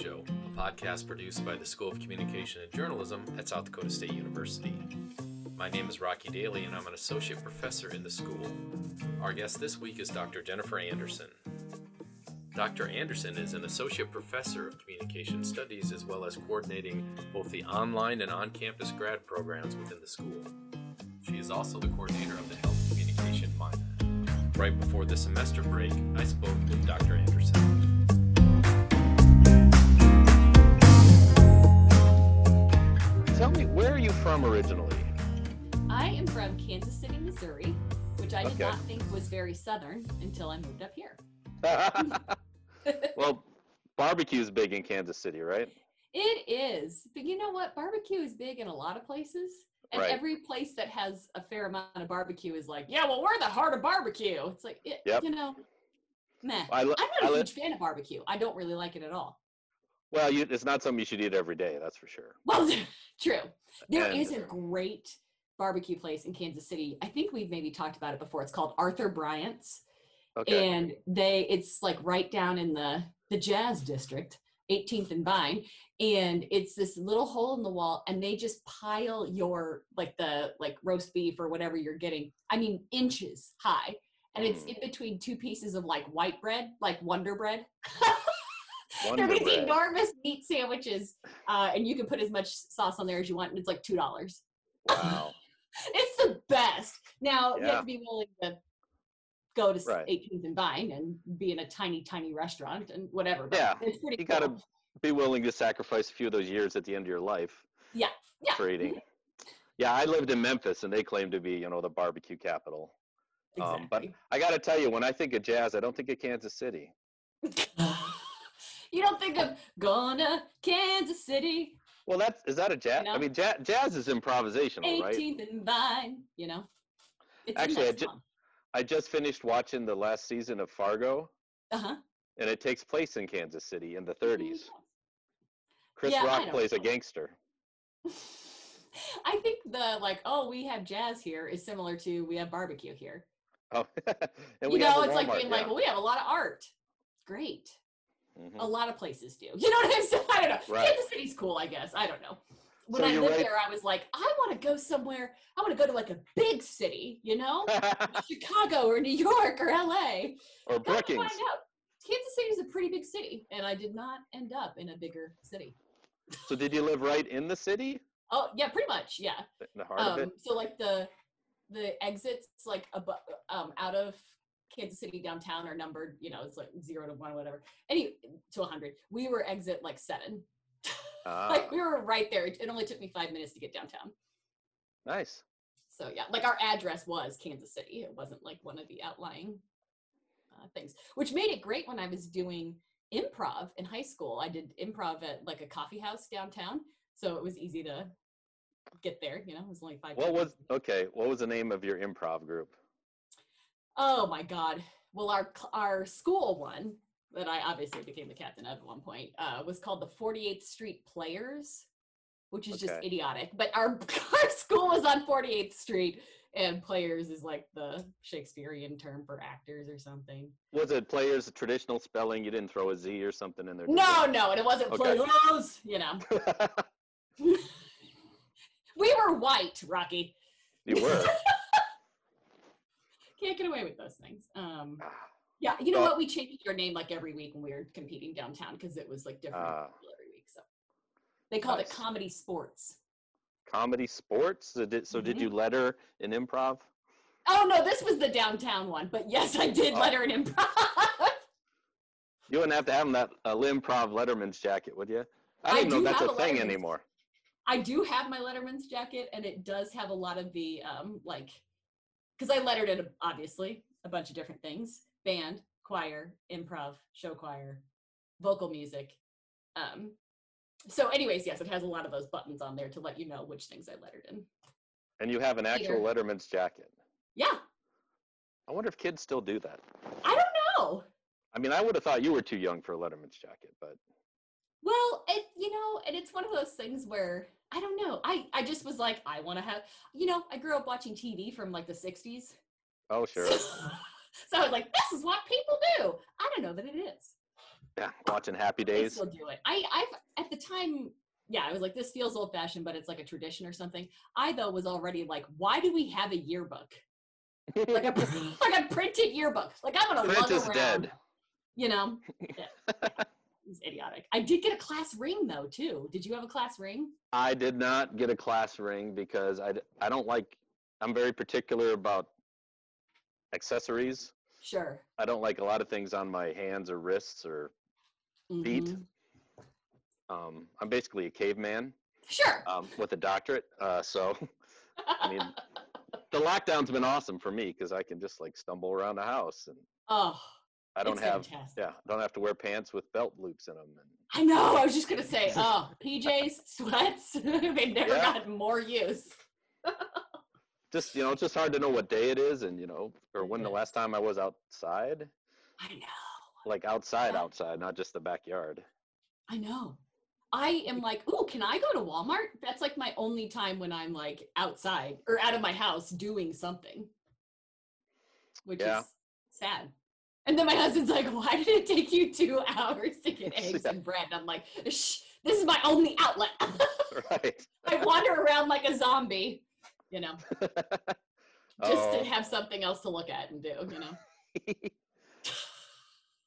Mojo, a podcast produced by the School of Communication and Journalism at South Dakota State University. My name is Rocky Dailey, and I'm an associate professor in the school. Our guest this week is Dr. Jennifer Anderson. Dr. Anderson is an associate professor of communication studies as well as coordinating both the online and on campus grad programs within the school. She is also the coordinator of the Health Communication Minor. Right before the semester break, I spoke with Dr. Anderson. Tell me, where are you from originally? I am from Kansas City, Missouri, which I did Okay. not think was very southern until I moved up here. well, barbecue is big in Kansas City, right? It is. But you know what? Barbecue is big in a lot of places. And Right. every place that has a fair amount of barbecue is like, yeah, well, we're the heart of barbecue. It's like, it, Yep. you know, meh. I, li- I'm I not a li- huge fan of barbecue. I don't really like it at all. Well, you, it's not something you should eat every day, that's for sure. Well, true. There And- is a great barbecue place in Kansas City. I think we've maybe talked about it before. It's called Arthur Bryant's. Okay. and they it's like right down in the the jazz district 18th and vine and it's this little hole in the wall and they just pile your like the like roast beef or whatever you're getting i mean inches high and it's Mm. in between two pieces of like white bread like wonder bread Wonder they're these enormous meat sandwiches uh, and you can put as much sauce on there as you want and it's like two dollars Wow. it's the best. Now you have to be willing to go to Right. 18th and Vine and be in a tiny, tiny restaurant and whatever. Yeah, it's pretty. you cool. gotta be willing to sacrifice a few of those years at the end of your life Yeah, yeah. for eating. Yeah, I lived in Memphis, and they claim to be, you know, the barbecue capital. Um, but I got to tell you, when I think of jazz, I don't think of Kansas City. you don't think of gonna Kansas City, Well, that's is that a jazz? I know? mean, jazz, jazz is improvisational, right? 18th and Vine. You know. It's Actually, I ju- I just finished watching the last season of Fargo, uh-huh. and it takes place in Kansas City in the 30s. Chris Yeah, I Rock know. plays a gangster. I think the like, oh, we have jazz here is similar to we have barbecue here. Oh, and you know, it's like Walmart, being like, well, we have a lot of art. Great. Mhm. a lot of places do. You know what I'm saying? I don't know. Right. Kansas City's cool, I guess. I don't know. When So I lived right- there, I was like, I want to go somewhere. I want to go to like a big city, you know, Chicago or New York or LA. or Brookings. find out, Kansas City is a pretty big city, and I did not end up in a bigger city. So did you live right in the city? Oh yeah, pretty much, yeah. The heart of it? Um, so like the the exits like abo- um out of Kansas City downtown are numbered, you know, it's like zero to one, whatever. Any to a hundred. We were exit like seven. like Ah, we were right there. It only took me five minutes to get downtown. nice. So yeah, like our address was Kansas City. It wasn't like one of the outlying uh, things, which made it great when I was doing improv in high school. I did improv at like a coffee house downtown, so it was easy to get there. You know, it was only five. What was okay? What was the name of your improv group? Oh my God! Well, our our school one that I obviously became the captain of at one point uh, was called the 48th Street Players, which is just idiotic. But our our school was on 48th Street, and players is like the Shakespearean term for actors or something. Was it players a traditional spelling? You didn't throw a Z or something in there? No, you? no, and it wasn't Okay. players. You know, we were white, Rocky. you were. Can't get away with those things. Um, Ah, yeah, you know what? We changed our name like every week when we were competing downtown because it was like different people every week. So they called Nice. it comedy sports. Comedy sports. So did, so did Mhm. you letter in improv? Oh no, this was the downtown one, but yes, I did Oh. letter in improv. You wouldn't have to have that uh, improv Letterman's jacket, would you? I I didn't know do that's a a thing anymore. I do have my Letterman's jacket, and it does have a lot of the um like, because I lettered it obviously a bunch of different things: band, choir, improv, show choir, vocal music. Um, so, anyways, yes, it has a lot of those buttons on there to let you know which things I lettered in. And you have an actual Peter. Letterman's jacket. Yeah, I wonder if kids still do that. I don't know. I mean, I would have thought you were too young for a Letterman's jacket, but Well, it you know, and it's one of those things where I don't know. I I just was like, I want to have. You know, I grew up watching TV from like the '60s. oh sure. So, so I was like, this is what people do. I don't know that it is. Yeah, watching Happy I Days. still do it. I I've at the time, yeah, I was like, this feels old fashioned, but it's like a tradition or something. I though was already like, why do we have a yearbook? Like a like a printed yearbook. Like I'm gonna Print is around. dead. You know, Yeah. It's idiotic. I did get a class ring though too. Did you have a class ring? I did not get a class ring because I I don't like, I'm very particular about accessories. Sure. I don't like a lot of things on my hands or wrists or Feet? Mhm. um, I'm basically a caveman Sure. um, with a doctorate. Uh, so I mean, the lockdown's been awesome for me because I can just like stumble around the house and oh, I don't it's have fantastic. yeah I don't have to wear pants with belt loops in them. And I know. I was just gonna say, oh, PJs, sweats. They've never Yeah. gotten more use. just you know, it's just hard to know what day it is and you know or when the last time I was outside, I know. like outside, Yeah. outside, not just the backyard. I know. I am like, oh, can I go to Walmart? That's like my only time when I'm like outside or out of my house doing something, which Yeah. is sad. And then my husband's like, why did it take you two hours to get eggs Yeah. and bread? And I'm like, Shh, this is my only outlet. right. I wander around like a zombie, you know, just Oh. to have something else to look at and do, you know.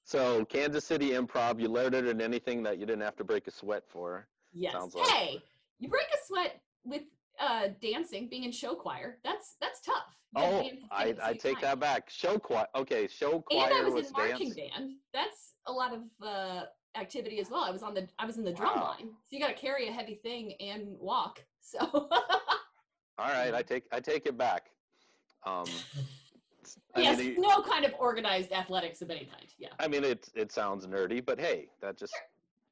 so Kansas City Improv, you learned it in anything that you didn't have to break a sweat for. Yes. Like- hey, you break a sweat with uh dancing, being in show choir. That's that's tough. You Oh, I, I take time. that back. Show choir. Okay, show choir And I was was in marching dance. band. That's a lot of uh activity as well. I was on the I was in the drum Wow. line. So you got to carry a heavy thing and walk. So All right, I take I take it back. Um, yes, mean, no kind of organized athletics of any kind. Yeah. I mean, it it sounds nerdy, but hey, that just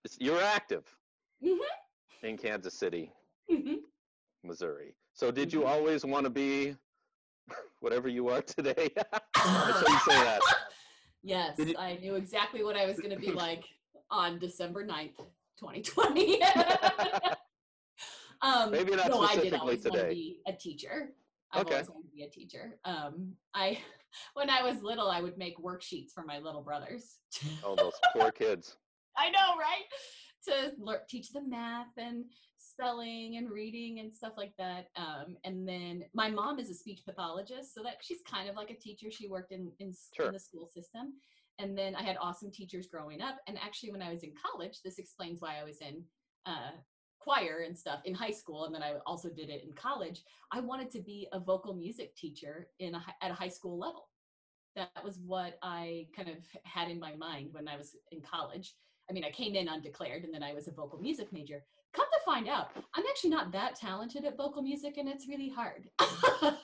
it's, you're active Mhm. in Kansas City, Mhm. Missouri. So did you Mhm. always want to be whatever you are today? I shouldn't say that. Yes, you- I knew exactly what I was going to be like on December 9th, 2020. um, Maybe not no, I did specifically always want to today. be a teacher. I've Okay. always wanted to be a teacher. Um, I, when I was little, I would make worksheets for my little brothers. Oh, those poor kids. I know, right? To lear- teach them math and spelling and reading and stuff like that. Um, and then my mom is a speech pathologist, so that she's kind of like a teacher. She worked in in, Sure. in the school system. And then I had awesome teachers growing up. And actually, when I was in college, this explains why I was in uh, choir and stuff in high school, and then I also did it in college. I wanted to be a vocal music teacher in a, at a high school level. That was what I kind of had in my mind when I was in college. I mean, I came in undeclared, and then I was a vocal music major. Come to find out, I'm actually not that talented at vocal music, and it's really hard.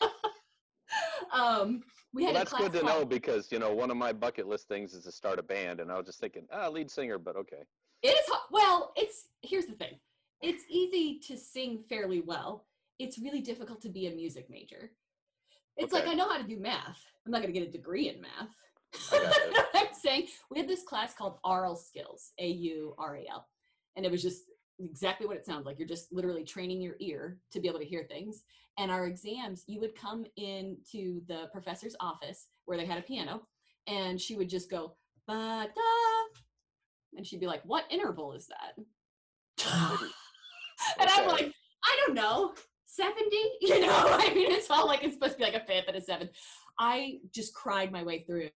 um, we Well, that's good to called- know because you know one of my bucket list things is to start a band, and I was just thinking, ah, lead singer, but okay. It is. Well, it's here's the thing. It's easy to sing fairly well. It's really difficult to be a music major. It's like I know how to do math. I'm not going to get a degree in math. I'm saying we had this class called aural skills, A U R A L, and it was just exactly what it sounds like. You're just literally training your ear to be able to hear things. And our exams, you would come into the professor's office where they had a piano, and she would just go ba da, and she'd be like, "What interval is that?" and I'm like, "I don't know, 70." You know, I mean, it's all like it's supposed to be like a fifth and a seventh. I just cried my way through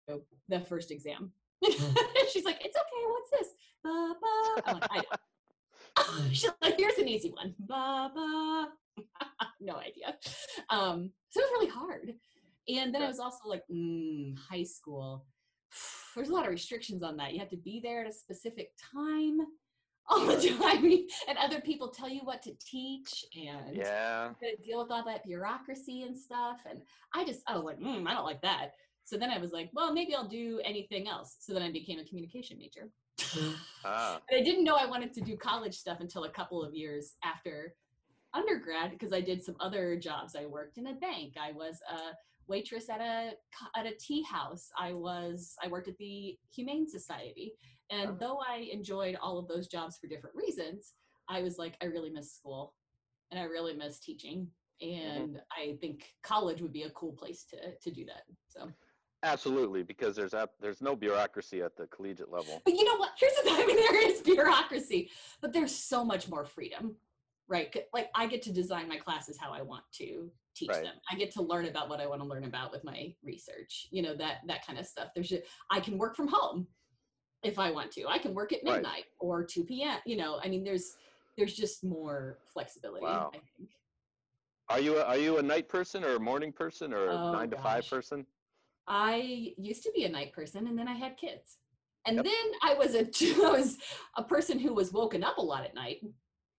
the first exam. Mm. She's like, "It's okay. What's this?" Ba ba. I'm like, I. She's like, "Here's an easy one." Ba ba. no idea. Um, so it was really hard. And then I was also like, mm, high school. There's a lot of restrictions on that. You have to be there at a specific time all the time, and other people tell you what to teach, and Yeah. deal with all that bureaucracy and stuff. And I just, I was like, mm, I don't like that. So then I was like, well, maybe I'll do anything else. So then I became a communication major. Ah. I didn't know I wanted to do college stuff until a couple of years after undergrad because I did some other jobs. I worked in a bank. I was a waitress at a at a tea house. I was I worked at the Humane Society. And Oh. though I enjoyed all of those jobs for different reasons, I was like I really miss school and I really miss teaching and I think college would be a cool place to to do that. So Absolutely, because there's a, there's no bureaucracy at the collegiate level. But you know what? Here's the thing. I mean, there is bureaucracy, but there's so much more freedom, right? Like I get to design my classes how I want to teach Right. them. I get to learn about what I want to learn about with my research. You know that that kind of stuff. There's just, I can work from home if I want to. I can work at Right. midnight or 2 p.m. You know, I mean, there's there's just more flexibility. Wow. I think. Are you a, are you a night person or a morning person or a Oh, nine to five person? I used to be a night person and then I had kids. And Yep. then I was a I was a person who was woken up a lot at night.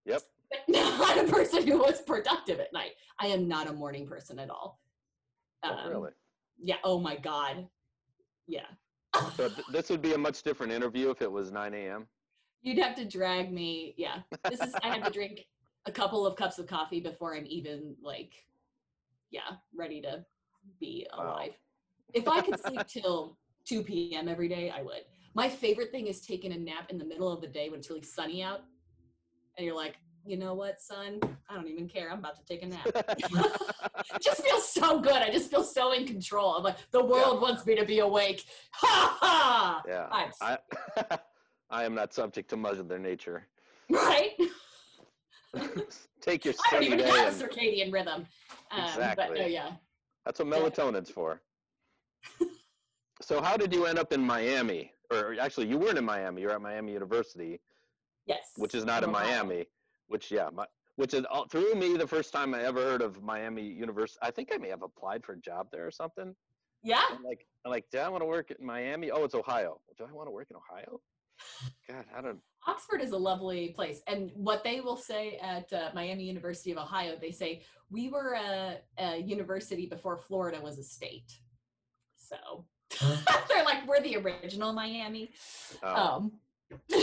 Yep. But not a person who was productive at night. I am not a morning person at all. Oh, Um, really? Yeah. Oh my God. Yeah. So th- this would be a much different interview if it was 9 a.m. You'd have to drag me. Yeah. This is I have to drink a couple of cups of coffee before I'm even like, yeah, ready to be Wow. If I could sleep till 2 p.m. every day, I would. My favorite thing is taking a nap in the middle of the day when it's really sunny out. And you're like, you know what, son? I don't even care. I'm about to take a nap. it just feels so good. I just feel so in control. I'm like, the world wants me to be awake. Ha ha! yeah. I'm I I am not subject to Mother Nature. right? Take your I don't even day have a and circadian rhythm. Um, But no, Exactly. yeah. that's what melatonin's for. So how did you end up in Miami? Or actually, you weren't in Miami. You're at Miami University, Yes. which is not in Ohio. Miami. Which yeah, my, which is all, through me the first time I ever heard of Miami University. I think I may have applied for a job there or something. Yeah. I'm like, I'm like, do I want to work in Miami? Oh, it's Ohio. Do I want to work in Ohio? God, I don't. Oxford is a lovely place. And what they will say at uh, Miami University of Ohio, they say, we were a, a university before Florida was a state. So they're like, we're the original Miami. Oh, Um, they're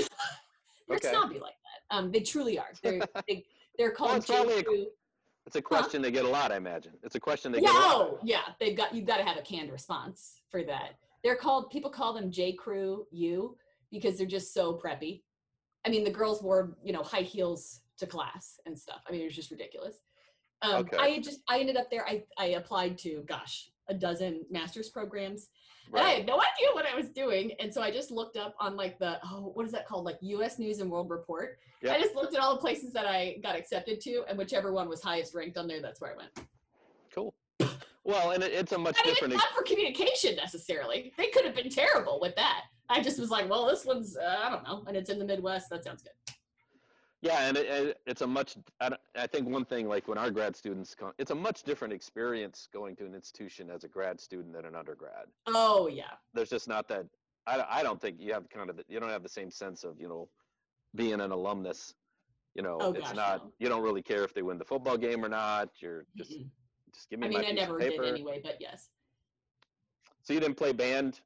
Okay. snobby like that. Um, they truly are. They're, they, they're called it's probably it's a question they get a lot, I imagine. It's a question they get a Yeah, lot. oh, yeah. They've got you've got to have a canned response for that. They're called people call them J Crew U because they're just so preppy. I mean, the girls wore you know high heels to class and stuff. I mean, it was just ridiculous. Um, Okay. I just I ended up there. I I applied to gosh a dozen master's programs. And I had no idea what I was doing, and so I just looked up on like the oh what is that called like U.S. News and World Report. Yeah. I just looked at all the places that I got accepted to, and whichever one was highest ranked on there, that's where I went. Cool. Well, and it, it's a much I different. it's not for communication necessarily. They could have been terrible with that. I just was like, well, this one's uh, I don't know, and it's in the Midwest. That sounds good. Yeah, and it, it, it's a much. I, I think one thing, like when our grad students come, it's a much different experience going to an institution as a grad student than an undergrad. Oh yeah, There's just not that. I, don't- I don't think you have kind of the, you don't have the same sense of you know being an alumnus. You know, Oh, it's gosh, not. no. You don't really care if they win the football game or not. You're just Mm-mm. just give me I my mean, I piece of never did anyway, but yes. So you didn't play band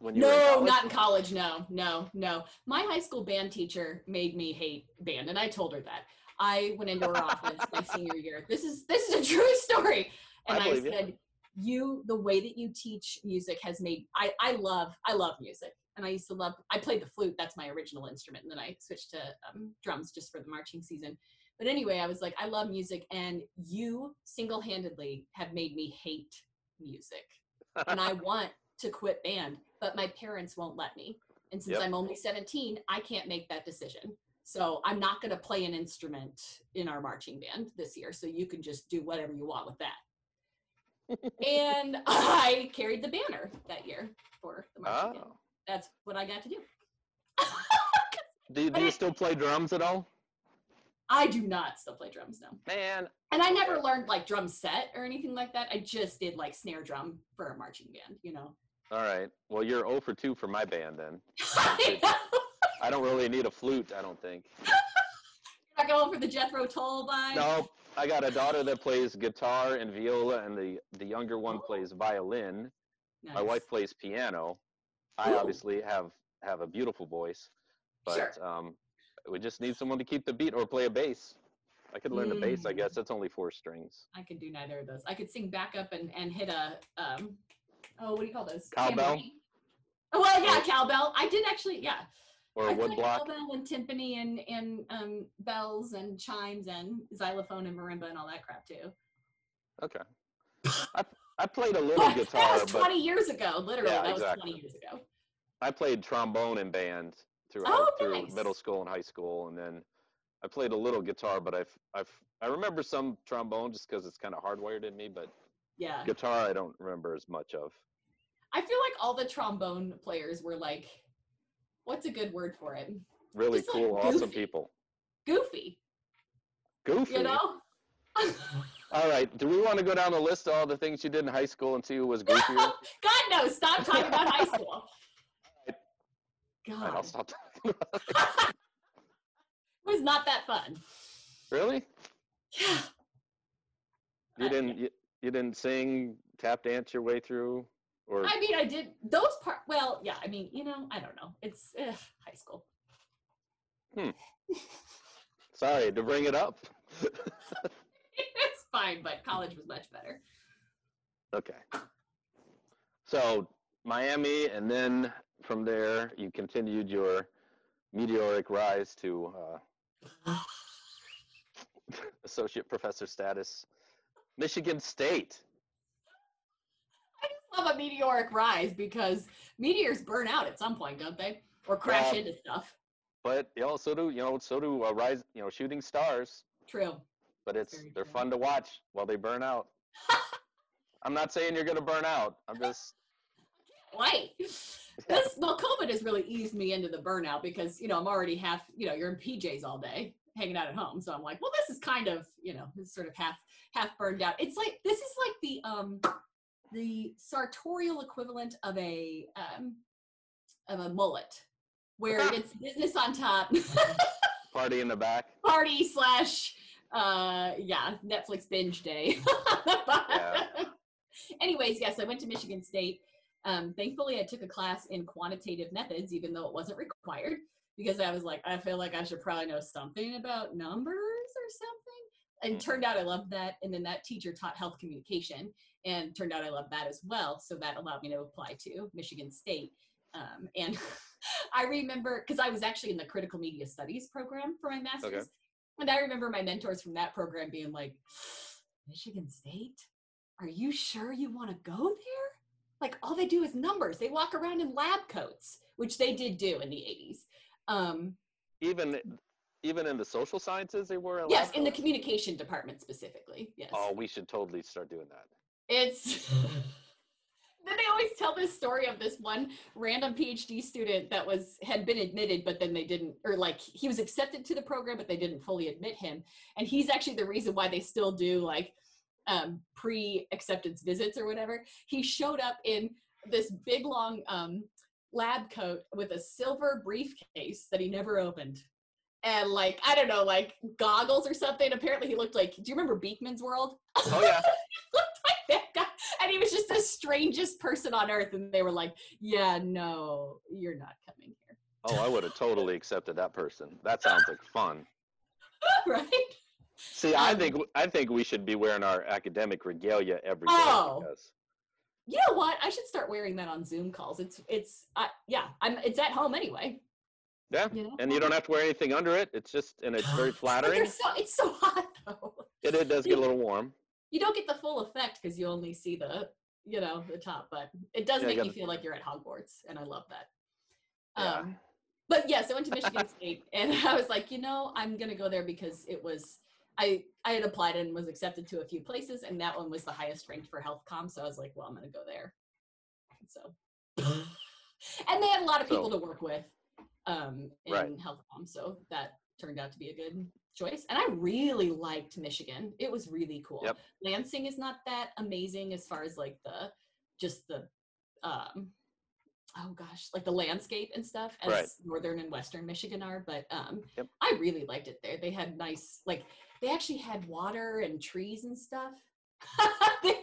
when you were in No, not in college. No, no, no. My high school band teacher made me hate band, and I told her that. I went into her office my senior year. This is this is a true story, I and I, you. said, "You, the way that you teach music has made I I love I love music, and I used to love. I played the flute. That's my original instrument, and then I switched to um, drums just for the marching season. But anyway, I was like, I love music, and you single handedly have made me hate music and I want to quit band, but my parents won't let me. And since Yep. I'm only 17, I can't make that decision. So I'm not going to play an instrument in our marching band this year. So you can just do whatever you want with that. and I carried the banner that year for the marching oh. band. Oh. That's what I got to do. Do do you still play drums at all? I do not still play drums now. Man, And I never learned like drum set or anything like that. I just did like snare drum for a marching band, you know. All right. Well, you're 0 for 2 for my band then. You're I don't really need a flute, I don't think. not going for the Jethro Tull vibe. No, I got a daughter that plays guitar and viola, and the, the younger one Oh. plays violin. My wife plays piano. I Ooh. obviously have have a beautiful voice, but Sure. um, we just need someone to keep the beat or play a bass. I could learn the bass, I Mm. guess. That's only four strings. I could do neither of those. I could sing backup and, and hit a um oh what do you call those? Cowbell? Tambourine. Oh well yeah, cowbell. I did actually yeah. Or I a wood block. Cowbell and timpani and and um bells and chimes and xylophone and marimba and all that crap too. Okay. I I played a little guitar. that was 20 years ago. Literally, Yeah, that was exactly. 20 years ago. I played trombone in band through Oh, through nice. middle school and high school, and then I played a little guitar. But I've I've I remember some trombone just because it's kind of hardwired in me. But Yeah. guitar, I don't remember as much of. I feel like all the trombone players were like, what's a good word for it? Really Just, like, cool, awesome people. Goofy, Goofy. you know? All right. Do we want to go down the list of all the things you did in high school and see who was goofier? God, no, stop talking about high school. Right, I'll stop talking about it. it was not that fun. Really? Yeah. You didn't you, you didn't sing, tap dance your way through, or I mean, I did those part. Well, yeah. I mean, you know, I don't know. It's high school. Hmm. sorry to bring it up. it's fine, but college was much better. Okay. So Miami, and then from there you continued your meteoric rise to uh, associate professor status. Michigan State. Love a meteoric rise because meteors burn out at some point, don't they? Or crash Yeah. into stuff. But you know, so do you know, so do uh, rise, you know, shooting stars. True. But it's they're true. fun to watch while they burn out. I'm not saying you're gonna burn out. I'm just Wait. This well, COVID has really eased me into the burnout because you know I'm already half. You know, you're in PJs all day, hanging out at home. So I'm like, well, this is kind of you know, it's sort of half half burned out. It's like this is like the um the sartorial equivalent of a um of a mullet, where it's business on top, party in the back. party slash uh yeah Netflix binge day. Yeah. Anyways, yes, I went to Michigan State. Um, thankfully, I took a class in quantitative methods, even though it wasn't required, because I was like, I feel like I should probably know something about numbers or something. And Mhm. turned out I loved that. And then that teacher taught health communication, and turned out I loved that as well. So that allowed me to apply to Michigan State. Um, and I remember because I was actually in the critical media studies program for my master's. And I remember my mentors from that program being like, Michigan State? Are you sure you want to go there? Like all they do is numbers. They walk around in lab coats, which they did do in the 80s. Um, Even even in the social sciences, they were. a yes, lab in the communication department specifically. Yes. Oh, we should totally start doing that. It's then they always tell this story of this one random PhD student that was had been admitted, but then they didn't, or like he was accepted to the program, but they didn't fully admit him. And he's actually the reason why they still do like um, pre-acceptance visits or whatever. He showed up in this big long um, lab coat with a silver briefcase that he never opened. And like, I don't know, like goggles or something. Apparently he looked like, do you remember Beakman's World? Oh yeah. looked like that guy. And he was just the strangest person on earth. And they were like, yeah, no, you're not coming here. Oh, I would have totally accepted that person. That sounds like fun. right? See, I Um, think I think we should be wearing our academic regalia every day Oh. because You know what? I should start wearing that on Zoom calls. It's, it's, uh, yeah, I'm, it's at home anyway. Yeah, and you don't have to wear anything under it. It's just and it's very flattering. so, it's so hot though. It, it does get a little warm. You don't get the full effect because you only see the, you know, the top, but it does Yeah, make you feel like you're at Hogwarts. And I love that. Yeah. Um, but yes, I went to Michigan State, and I was like, you know, I'm gonna go there because it was I I had applied and was accepted to a few places, and that one was the highest ranked for health com. So I was like, well, I'm gonna go there. So, and they had a lot of people So- to work with um, in Right. health com, so that turned out to be a good choice. And I really liked Michigan; it was really cool. Yep. Lansing is not that amazing as far as like the just the um oh gosh like the landscape and stuff as Right. northern and western michigan are but um Yep. i really liked it there they had nice like they actually had water and trees and stuff there.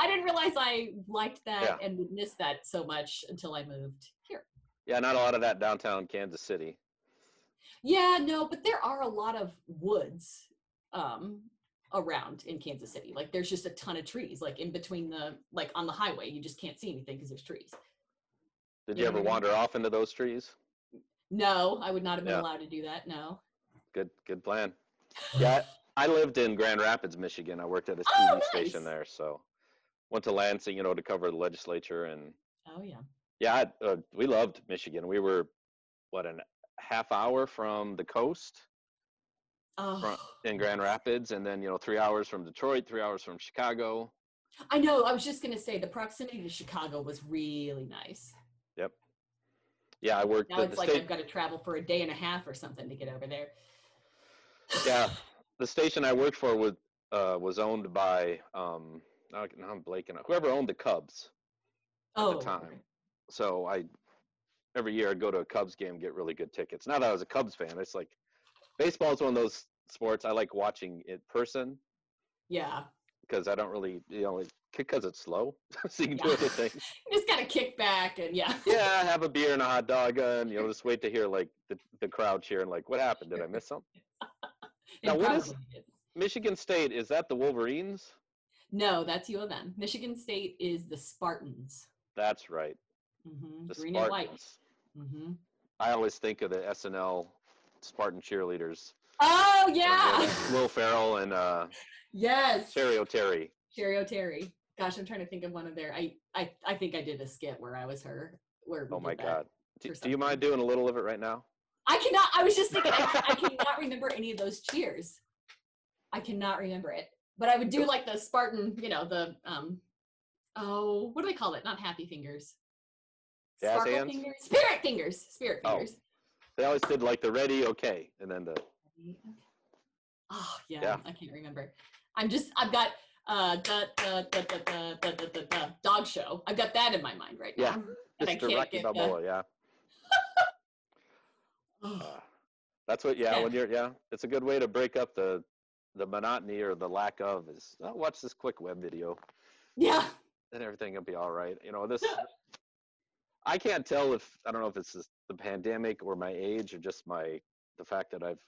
i didn't realize i liked that Yeah. and would miss that so much until i moved here Yeah, not a lot of that downtown Kansas City. yeah no but there are a lot of woods um around in kansas city like there's just a ton of trees like in between the like on the highway you just can't see anything because there's trees Did You you ever what I mean? wander off into those trees? no i would not have been Yeah. allowed to do that no Good, good plan. Yeah, I lived in Grand Rapids, Michigan. I worked at a Oh, TV station there, so went to Lansing, you know, to cover the legislature, and Oh yeah. Yeah, I, uh, we loved Michigan. We were what an half hour from the coast Oh, in Grand Rapids, and then you know three hours from Detroit, three hours from Chicago. I know. I was just gonna say the proximity to Chicago was really nice. Yep. Yeah, I worked Now it's like state. I've got to travel for a day and a half or something to get over there. yeah, the station I worked for was uh, was owned by um, now I'm blanking. Whoever owned the Cubs at Oh, the time. okay. So I every year I'd go to a Cubs game get really good tickets. Not that I was a Cubs fan. It's like baseball is one of those sports I like watching in person Yeah. because I don't really you know because it's slow, so you can do other things. You just kind of kick back and yeah. Yeah, have a beer and a hot dog, and you know just wait to hear like the, the crowd cheering. Like, what happened? Did I miss something? Now, what is. Michigan State is that the Wolverines? No, that's U of M. Michigan State is the Spartans. That's right, hmm the Green and white. Spartans. hmm I always think of the SNL Spartan cheerleaders. Oh yeah. uh, Will Ferrell and uh, yes. Cheri Oteri. Cheri Oteri. Gosh, I'm trying to think of one of their. I I I think I did a skit where I was her. Where Oh my. God. Do, do you mind doing a little of it right now? I cannot. I was just thinking. I, I cannot remember any of those cheers. I cannot remember it. But I would do like the Spartan. You know the um. Oh, what do they call it? Not happy fingers. Jazz Sparkle hands? fingers. Spirit fingers. Spirit Oh. fingers. They always did like the ready, okay, and then the Oh yeah, Yeah. I can't remember. I'm just. I've got uh the the the the the the, the, the, the dog show. I've got that in my mind right Yeah. now. And I Mr. can't Rocky get the- Balboa. Yeah. Oh, Uh, that's what. Yeah, Yeah. When you're yeah, it's a good way to break up the the monotony or the lack of is oh, watch this quick web video yeah. and everything will be all right. You know this. I can't tell if I don't know if it's the pandemic or my age or just my the fact that I've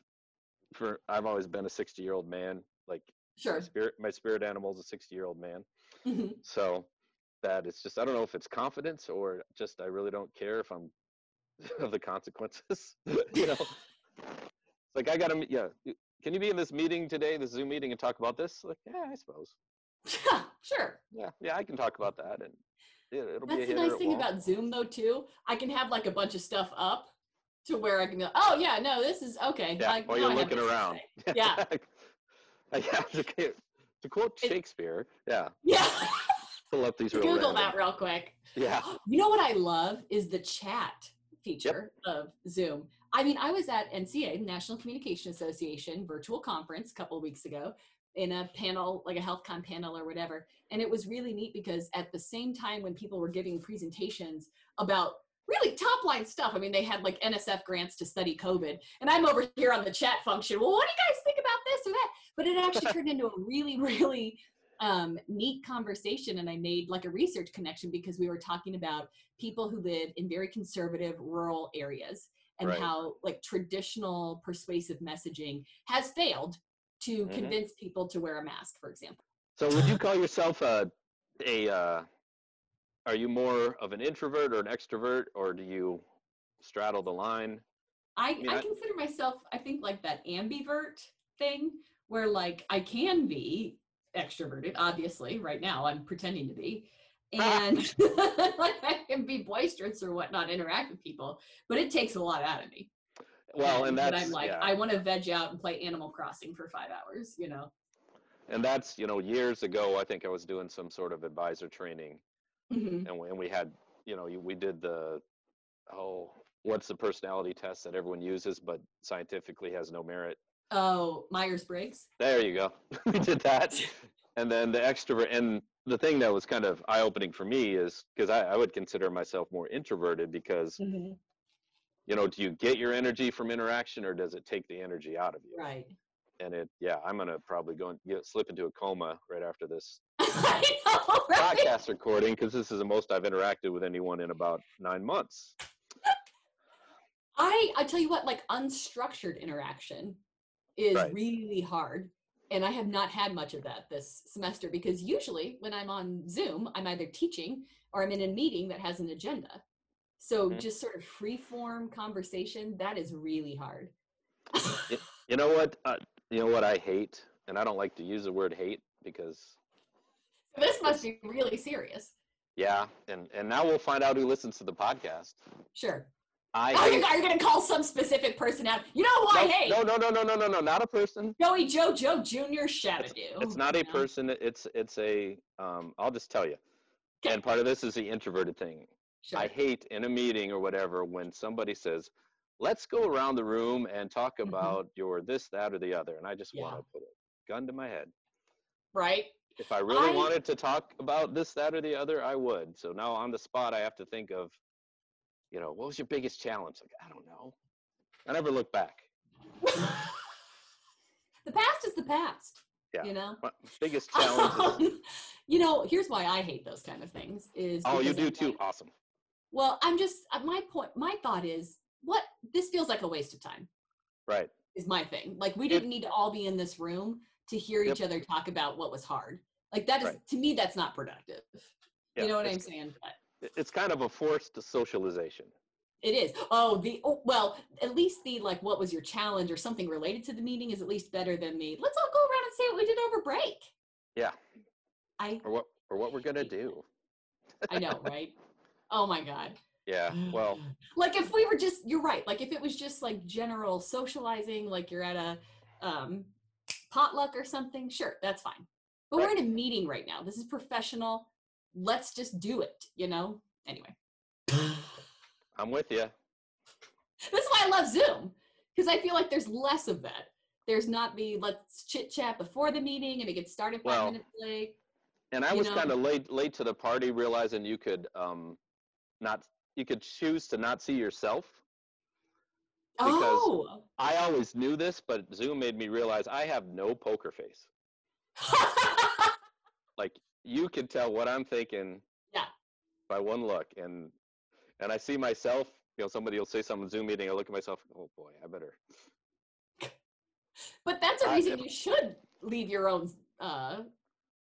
for I've always been a 60 year old man. Like Sure. my spirit, my spirit animal is a 60 year old man. Mhm. So that it's just I don't know if it's confidence or just I really don't care if I'm of the consequences. you know, it's like I gotta yeah. Can you be in this meeting today, this Zoom meeting, and talk about this? Like, yeah, I suppose. Yeah, sure. Yeah, yeah, I can talk about that, and it, it'll be a That's the nice thing about Zoom, though, too. I can have like a bunch of stuff up to where I can go, oh, yeah, no, this is okay. Yeah, I, while you're I looking to around. say." Yeah. To, to quote Shakespeare. Yeah, Yeah. pull up these real Google random- that real quick. Yeah. You know what I love is the chat feature of Zoom. I mean, I was at NCA, National Communication Association virtual conference a couple of weeks ago in a panel, like a health HealthCon panel or whatever. And it was really neat because at the same time when people were giving presentations about really top line stuff, I mean, they had like NSF grants to study COVID. And I'm over here on the chat function. Well, what do you guys think about this or that? But it actually turned into a really, really um, neat conversation and I made like a research connection because we were talking about people who live in very conservative rural areas and Right. how like traditional persuasive messaging has failed to Mhm. convince people to wear a mask, for example. So would you call yourself a a uh, are you more of an introvert or an extrovert or do you straddle the line? I, mean, I I- consider myself, I think, like that ambivert thing where like I can be extroverted, obviously, right now I'm pretending to be. And like I can be boisterous or whatnot, interact with people, but it takes a lot out of me. Well, and that's I'm like, yeah. I want to veg out and play Animal Crossing for five hours, you know. and that's you know years ago I think I was doing some sort of advisor training Mhm. and we, and we had you know we did the oh what's the personality test that everyone uses but scientifically has no merit. Oh, Myers Briggs. There you go. we did that. And then the extrovert and the thing that was kind of eye opening for me is because I, I would consider myself more introverted because you know, do you get your energy from interaction or does it take the energy out of you? Right. And it, yeah, I'm gonna probably go and get, slip into a coma right after this know, right? podcast recording because this is the most I've interacted with anyone in about nine months. I I tell you what, like unstructured interaction is Right. really hard. And I have not had much of that this semester because usually when I'm on Zoom, I'm either teaching or I'm in a meeting that has an agenda. So Mhm. just sort of free form conversation, that is really hard. You know what? Uh, you know what I hate, and I don't like to use the word hate because This must be really serious. Yeah, and and now we'll find out who listens to the podcast. Sure. I Are you, hate, are you going to call some specific person out? You know who I no, hate? no, no, no, no, no, no, no, not a person. Joey Joe Joe Jr. Shabadoo. It's not a know? person. It's it's a. Um, I'll just tell you. Okay. And part of this is the introverted thing. Sure. I hate in a meeting or whatever when somebody says, "Let's go around the room and talk Mhm. about your this, that, or the other," and I just want to put a gun to my head. right? If I really I- wanted to talk about this, that, or the other, I would. So now on the spot, I have to think of, you know, what was your biggest challenge? Like, I don't know. I never look back. the past is the past. Yeah. You know? My biggest challenge is, you know, here's why I hate those kind of things is oh, you do I'm too. like- Awesome. Well, I'm just uh, my point my thought is what this feels like a waste of time Right. is my thing. Like we didn't need to all be in this room to hear Yep. each other talk about what was hard. Like that is Right. to me that's not productive. Yeah, you know what I'm saying? But It's kind of a forced socialization. It is. Oh, the oh, well, at least the like what was your challenge or something related to the meeting is at least better than the let's all go around and say what we did over break. Yeah. I Or what or what we're gonna do. I know, right? Oh my god. Yeah. Well, like if we were just you're right. Like if it was just like general socializing, like you're at a um potluck or something, sure, that's fine. But we're in a meeting right now. This is professional. Let's just do it, you know? Anyway. I'm with you. This is why I love Zoom because I feel like there's less of that. There's not the let's chit chat before the meeting and it gets started five Well, minutes late. And I was kind of late late to the party, realizing you could um not you could choose to not see yourself. because- Oh, I always knew this, but Zoom made me realize I have no poker face. Like you can tell what I'm thinking. Yeah. By one look, and and I see myself. You know, somebody will say something Zoom meeting. I look at myself. Oh boy, I better. but that's a reason you should leave your own uh,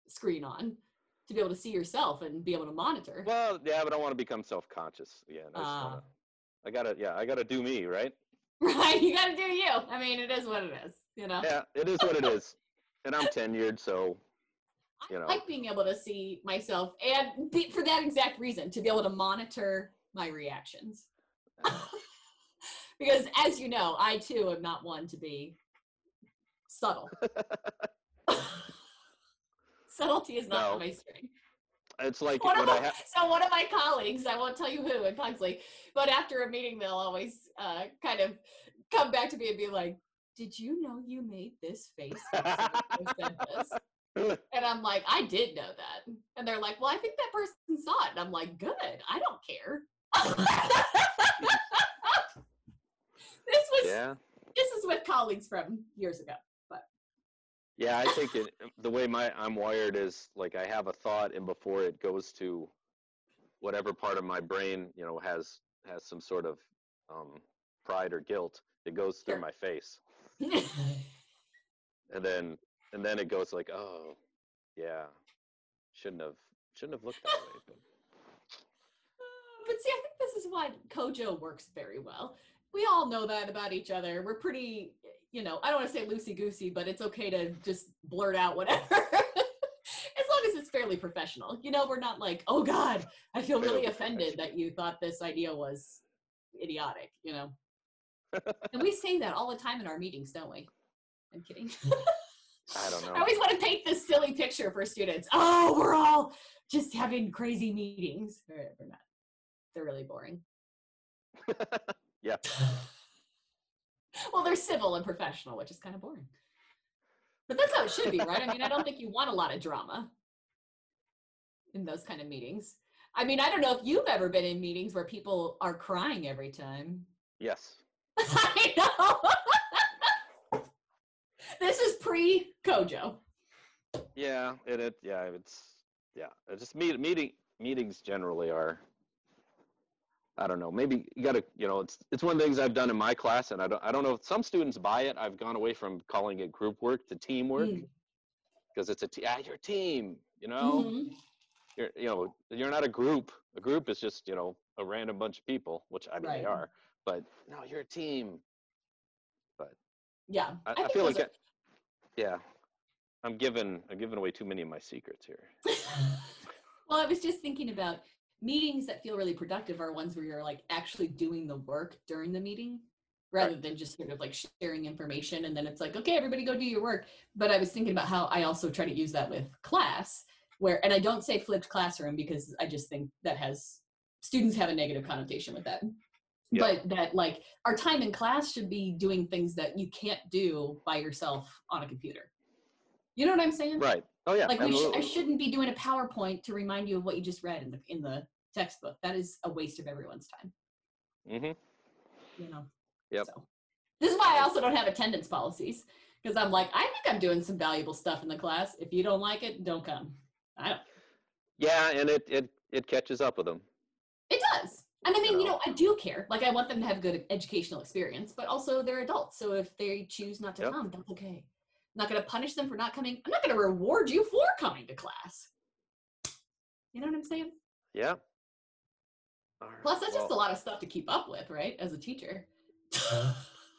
screen on to be able to see yourself and be able to monitor. Well, yeah, but I want to become self-conscious Yeah, I, just Ah. wanna, I gotta, yeah, I gotta do me, right? Right? You got to do you. I mean, it is what it is. You know. Yeah, it is what it is, and I'm tenured, so you know. I like being able to see myself, and be, for that exact reason, to be able to monitor my reactions. because, as you know, I too am not one to be subtle. Subtlety is not No. my strength. it's like One of I my- so one of my colleagues, I won't tell you who in Pugsley, but after a meeting, they'll always uh, kind of come back to me and be like, "Did you know you made this face?" so-and-so said this?" And I'm like, "I did know that." And they're like, "Well, I think that person saw it." And I'm like, "Good, I don't care." this was Yeah, this is with colleagues from years ago. Yeah. I think it, the way my I'm wired is like I have a thought, and before it goes to whatever part of my brain, you know, has has some sort of um, pride or guilt, it goes through Sure. my face, and then and then it goes like, oh, yeah, shouldn't have shouldn't have looked that way. But but see, I think this is why Kojo works very well. We all know that about each other. We're pretty, you know, I don't want to say loosey goosey, but it's okay to just blurt out whatever. as long as it's fairly professional. You know, we're not like, oh God, I feel really offended that you thought this idea was idiotic, you know. and we say that all the time in our meetings, don't we? I'm kidding. Mm. I don't know. I always want to paint this silly picture for students. Oh, we're all just having crazy meetings. They're, they're not. They're really boring. yeah. Well, they're civil and professional, which is kind of boring. But that's how it should be, right? I mean, I don't think you want a lot of drama in those kind of meetings. I mean, I don't know if you've ever been in meetings where people are crying every time. Yes. I know. this is pre Kojo. Yeah, and it yeah, it's yeah, it's just meet, meeting meetings generally are I don't know, maybe you got to, you know, it's it's one of the things I've done in my class and I don't I don't know if some students buy it. I've gone away from calling it group work to teamwork Mm. because it's a t- ah, your team, you know. Mhm. You're you know, you're not a group. A group is just, you know, a random bunch of people, which I mean Right. they are, but no, you're a team. But yeah. I, I, think feel like are- that, yeah. I'm giving I'm giving away too many of my secrets here. well, I was just thinking about meetings that feel really productive are ones where you're like actually doing the work during the meeting rather than just sort of like sharing information and then it's like okay everybody go do your work. But i was thinking about how i also try to use that with class where and i don't say flipped classroom because i just think that has students have a negative connotation with that. Yeah. but that like our time in class should be doing things that you can't do by yourself on a computer. You know what i'm saying? Right oh yeah like sh- i shouldn't be doing a powerpoint to remind you of what you just read in the in the textbook that is a waste of everyone's time mm-hmm. you know Yep. So this is why I also don't have attendance policies because I'm like, I think I'm doing some valuable stuff in the class. If you don't like it, don't come. I don't. Yeah, and it it it catches up with them. It does. And I mean, you know, I do care. Like, I want them to have good educational experience, but also they're adults. So if they choose not to yep. come, that's okay. I'm not going to punish them for not coming. I'm not going to reward you for coming to class. You know what I'm saying? Yeah. Right. Plus, that's well, just a lot of stuff to keep up with, right? As a teacher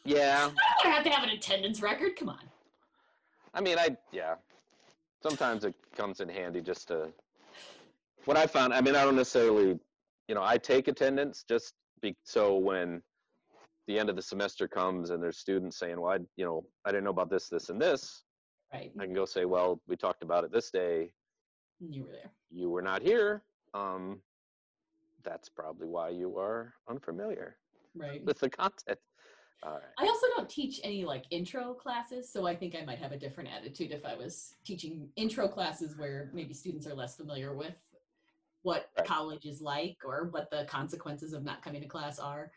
yeah. I don't have to have an attendance record. Come on. I mean, I yeah. Sometimes it comes in handy just to. What I found, I mean, I don't necessarily, you know, I take attendance just be, so when the end of the semester comes and there's students saying, "Well, I, you know, I didn't know about this, this, and this." Right. I can go say, "Well, we talked about it this day. You were there. You were not here. Um, that's probably why you are unfamiliar." right. with the content. All right. I also don't teach any like intro classes, so I think I might have a different attitude if I was teaching intro classes where maybe students are less familiar with what right. college is like or what the consequences of not coming to class are.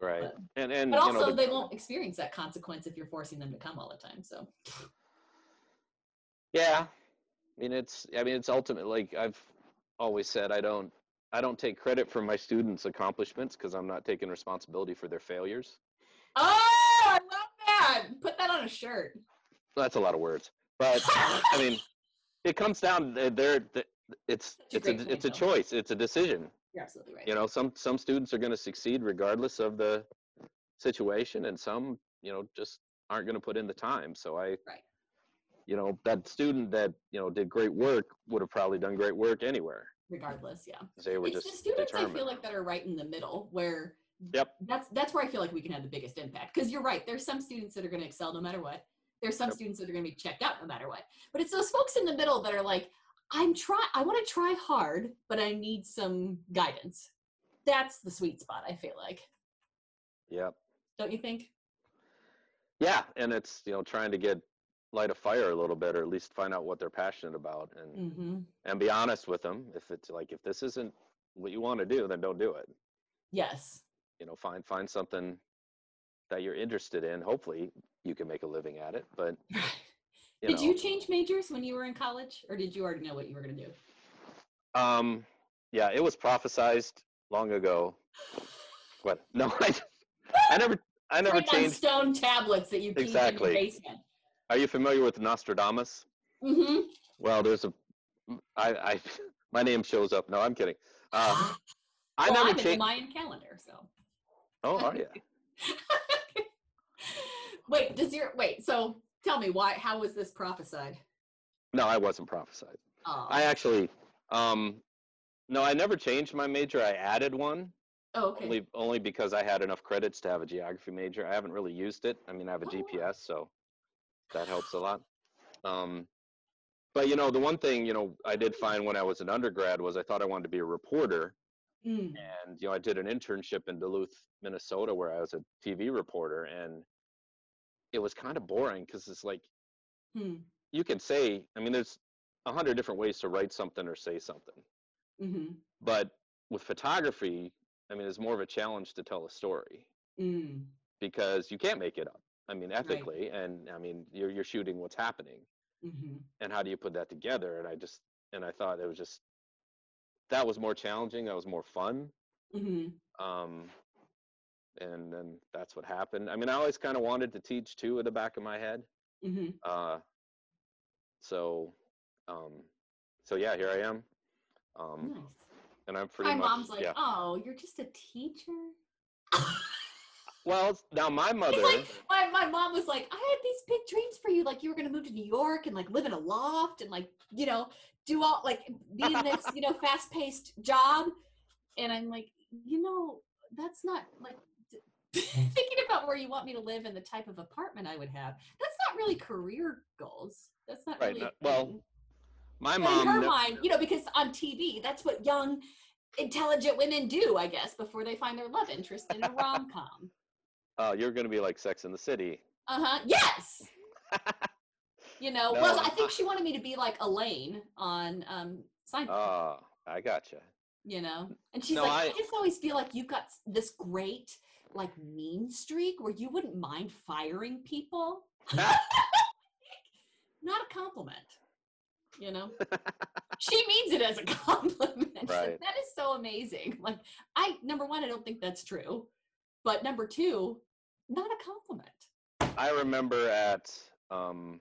Right. But, and and but also know, the, they won't experience that consequence if you're forcing them to come all the time. So Yeah. I mean it's I mean it's ultimate like I've always said I don't I don't take credit for my students' accomplishments because I'm not taking responsibility for their failures. Oh, I love that. Put that on a shirt. That's a lot of words, but I mean, it comes down there. It's it's a, it's a choice. It's a decision. You're absolutely right. You know, some some students are going to succeed regardless of the situation, and some you know just aren't going to put in the time. So I, right. you know, that student that you know did great work would have probably done great work anywhere regardless yeah they were it's just the students determined. i feel like that are right in the middle where yep that's that's where i feel like we can have the biggest impact because you're right there's some students that are going to excel no matter what there's some yep. students that are going to be checked out no matter what but it's those folks in the middle that are like i'm try i want to try hard but i need some guidance. That's the sweet spot i feel like. Yep. Don't you think? Yeah and it's you know trying to get light a fire a little bit or at least find out what they're passionate about and mm-hmm. and be honest with them if it's like if this isn't what you want to do then don't do it. Yes. You know find find something that you're interested in. Hopefully you can make a living at it but you did know. you change majors when you were in college or did you already know what you were going to do um yeah it was prophesized long ago what no i i never i never changed stone tablets that you keep exactly. in your basement are you familiar with Nostradamus? Mm-hmm. Well, there's a, I, I, my name shows up. No, I'm kidding. Uh, I well, never changed. Mayan calendar, so. Oh, are you? wait, does your wait? So tell me why? How was this prophesied? No, I wasn't prophesied. Oh. I actually, um, no, I never changed my major. I added one. Oh, okay. Only, only because I had enough credits to have a geography major. I haven't really used it. I mean, I have a oh, GPS, so that helps a lot. Um, but you know, the one thing you know I did find when I was an undergrad was I thought I wanted to be a reporter, mm. and you know I did an internship in Duluth, Minnesota, where I was a TV reporter, and it was kind of boring because it's like mm. you can say, I mean, there's a hundred different ways to write something or say something, mm-hmm. but with photography, I mean, it's more of a challenge to tell a story mm. because you can't make it up. I mean, ethically, right. and I mean, you're you're shooting what's happening, mm-hmm. and how do you put that together? And I just and I thought it was just that was more challenging. That was more fun. Mm-hmm. Um, and then that's what happened. I mean, I always kind of wanted to teach too, at the back of my head. Mm-hmm. Uh, so, um, so yeah, here I am. Um, nice. And I'm pretty My much. mom's like, yeah. "Oh, you're just a teacher." Well, now my mother. Like, my, my mom was like, I had these big dreams for you. Like you were gonna move to New York and like live in a loft and like, you know, do all like be in this, you know, fast paced job. And I'm like, you know, that's not like thinking about where you want me to live and the type of apartment I would have. That's not really career goals. That's not Right, really uh, well, my But mom. in her ne- mind, you know, because on TV, that's what young, intelligent women do, I guess, before they find their love interest in a rom com. Oh, you're going to be like Sex in the City. Uh huh. Yes. You know, No, well, I I- think she wanted me to be like Elaine on um Seinfeld. Oh, I gotcha. you know, and she's no, like, I, I- just always feel like you've got this great like mean streak where you wouldn't mind firing people. Not a compliment. You know, she means it as a compliment. Right. that is so amazing. Like, I number one, I don't think that's true, but number two, not a compliment. I remember at um,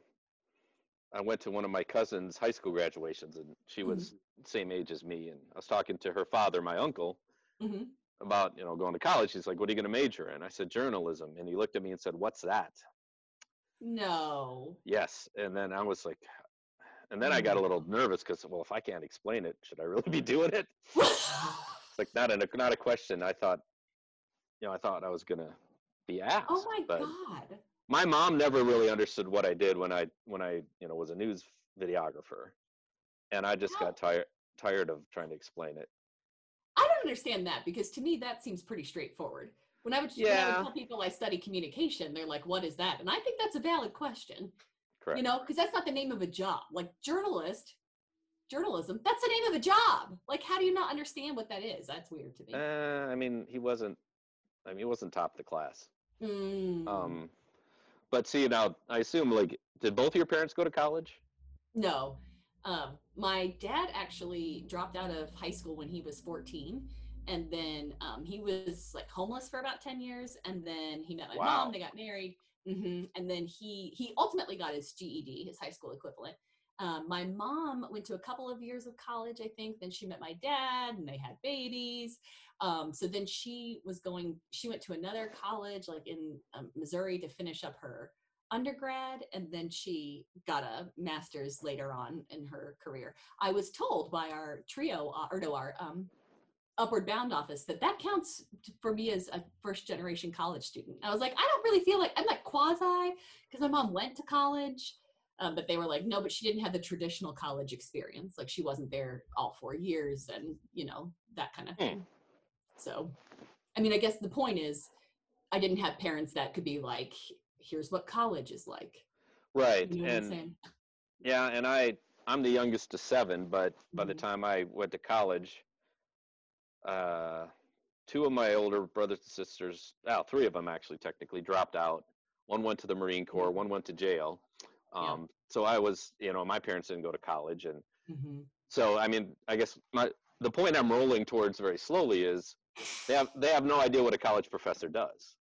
I went to one of my cousin's high school graduations, and she Mm-hmm. was same age as me. And I was talking to her father, my uncle, hmm about you know going to college. He's like, "What are you going to major in?" I said, "Journalism." And he looked at me and said, "What's that?" No. Yes. And then I was like, and then I got a little mm. nervous because, well, if I can't explain it, should I really be mm. doing it? It's like not a not a question. I thought, you know, I thought I was gonna be oh asked. oh my god. my mom never really understood what I did when I when I you know was a news videographer, and I just How- got tired tired of trying to explain it. I don't understand that because to me that seems pretty straightforward. When I would, when I would tell people I study communication, they're like, "What is that?" And I think that's a valid question. Correct. You know, because that's not the name of a job. Like journalist, journalism, that's the name of a job. Like, how do you not understand what that is? That's weird to me. Uh, I mean, he wasn't. I mean, he wasn't top of the class. Mm, Um, but see now, I assume like, did both of your parents go to college? no, um, my dad actually dropped out of high school when he was 14. And then um, he was like homeless for about 10 years. And then he met my Wow. mom, they got married. hmm And then he he ultimately got his GED, his high school equivalent. Um, my mom went to a couple of years of college, I think. Then she met my dad, and they had babies. Um, so then she was going. She went to another college, like in um, Missouri, to finish up her undergrad, and then she got a master's later on in her career. I was told by our trio, uh, or no, our um, upward bound office that that counts for me as a first generation college student. I was like, I don't really feel like I'm like quasi because my mom went to college, um, but they were like, no, but she didn't have the traditional college experience. Like she wasn't there all four years and you know that kind of Hmm. thing. So, I mean, I guess the point is, I didn't have parents that could be like, here's what college is like. Right. You know and yeah, and I I'm the youngest of seven, but by the Mhm. time I went to college, uh, two of my older brothers and sisters, oh, three of them actually technically dropped out. One went to the Marine Corps, one went to jail. Yeah. Um, So I was, you know, my parents didn't go to college, and Mhm. so I mean, I guess my the point I'm rolling towards very slowly is they have they have no idea what a college professor does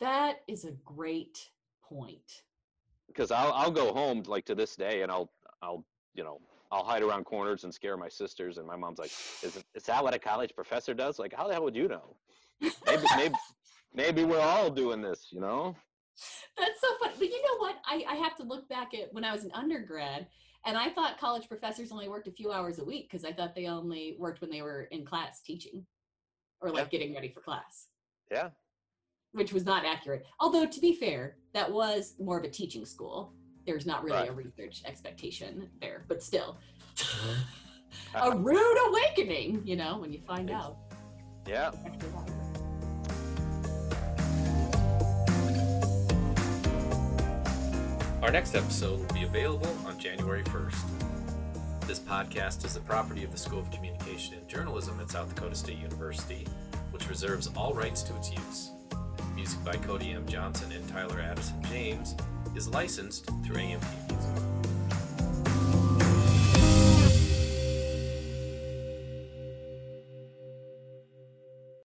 That is a great point. because I'll I'll go home like to this day and I'll I'll you know I'll hide around corners and scare my sisters and my mom's like is is that what a college professor does like how the hell would you know maybe maybe maybe we're all doing this you know That's so funny. But you know what? I, I have to look back at when I was an undergrad, and I thought college professors only worked a few hours a week because I thought they only worked when they were in class teaching or like Yeah. getting ready for class, yeah which was not accurate. Although, to be fair, that was more of a teaching school. There's not really a research expectation there, but still. a rude awakening, you know, when you find out. yeah it's actually happened. Our next episode will be available on January 1st. This podcast is the property of the School of Communication and Journalism at South Dakota State University, which reserves all rights to its use. Music by Cody M. Johnson and Tyler Addison James is licensed through AMP Music.